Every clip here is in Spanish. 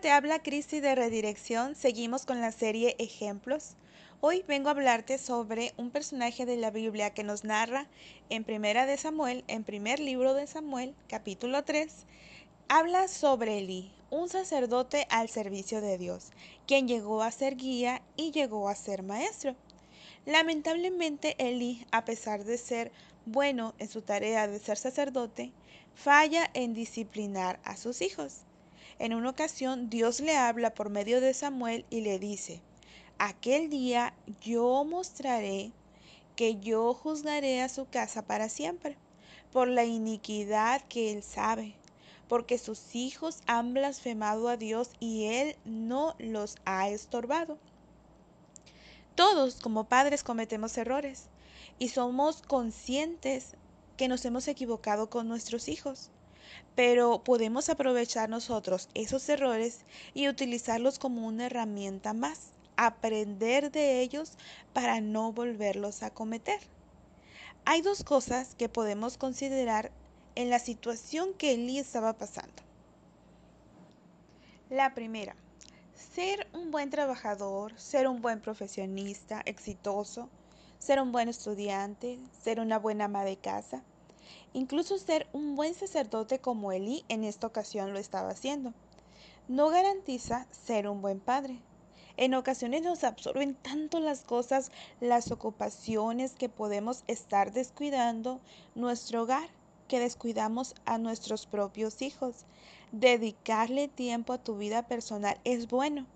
Hola Cristi de Redirección, seguimos con la serie Ejemplos. Hoy vengo a hablarte sobre un personaje de la Biblia que nos narra en Primera de Samuel, en primer libro de Samuel, capítulo 3, habla sobre Elí, un sacerdote al servicio de Dios, quien llegó a ser guía y llegó a ser maestro. Lamentablemente Elí, a pesar de ser bueno en su tarea de ser sacerdote, falla en disciplinar a sus hijos. En una ocasión Dios le habla por medio de Samuel y le dice, aquel día yo mostraré que yo juzgaré a su casa para siempre, por la iniquidad que él sabe, porque sus hijos han blasfemado a Dios y él no los ha estorbado. Todos como padres cometemos errores y somos conscientes que nos hemos equivocado con nuestros hijos pero podemos aprovechar nosotros esos errores y utilizarlos como una herramienta más, aprender de ellos para no volverlos a cometer. Hay dos cosas que podemos considerar en la situación que Elí estaba pasando. La primera, ser un buen trabajador, ser un buen profesionista, exitoso, ser un buen estudiante, ser una buena ama de casa, Incluso ser un buen sacerdote como Elí en esta ocasión lo estaba haciendo. No garantiza ser un buen padre. En ocasiones nos absorben tanto las cosas, las ocupaciones que podemos estar descuidando nuestro hogar, que descuidamos a nuestros propios hijos. Dedicarle tiempo a tu vida personal es bueno,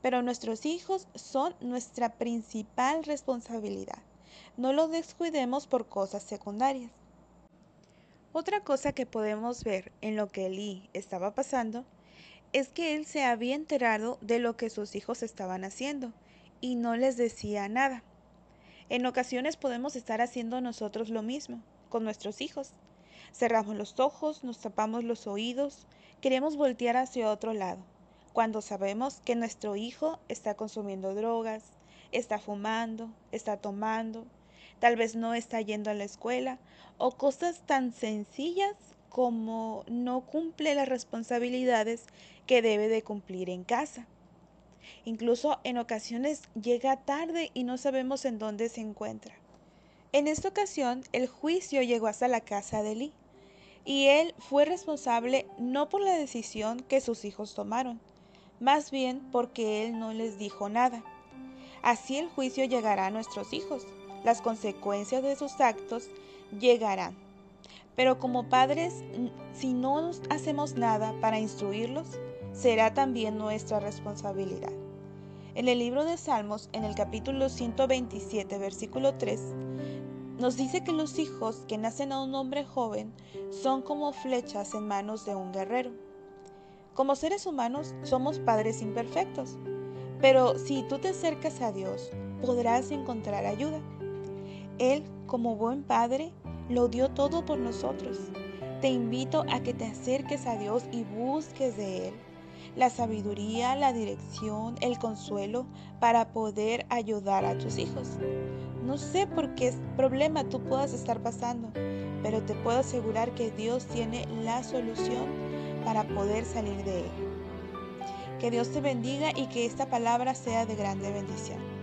pero nuestros hijos son nuestra principal responsabilidad. No los descuidemos por cosas secundarias. Otra cosa que podemos ver en lo que Lee estaba pasando es que él se había enterado de lo que sus hijos estaban haciendo y no les decía nada. En ocasiones podemos estar haciendo nosotros lo mismo con nuestros hijos. Cerramos los ojos, nos tapamos los oídos, queremos voltear hacia otro lado, cuando sabemos que nuestro hijo está consumiendo drogas, está fumando, está tomando, tal vez no está yendo a la escuela o cosas tan sencillas como no cumple las responsabilidades que debe de cumplir en casa. Incluso en ocasiones llega tarde y no sabemos en dónde se encuentra. En esta ocasión el juicio llegó hasta la casa de Lee y él fue responsable no por la decisión que sus hijos tomaron, más bien porque él no les dijo nada. Así el juicio llegará a nuestros hijos, las consecuencias de sus actos llegarán. Pero como padres, si no hacemos nada para instruirlos, será también nuestra responsabilidad. En el libro de Salmos, en el capítulo 127, versículo 3, nos dice que los hijos que nacen a un hombre joven son como flechas en manos de un guerrero. Como seres humanos somos padres imperfectos, pero si tú te acercas a Dios, podrás encontrar ayuda. Él, como buen Padre, lo dio todo por nosotros. Te invito a que te acerques a Dios y busques de Él la sabiduría, la dirección, el consuelo para poder ayudar a tus hijos. No sé por qué problema tú puedas estar pasando, pero te puedo asegurar que Dios tiene la solución para poder salir de él. Que Dios te bendiga y que esta palabra sea de grande bendición.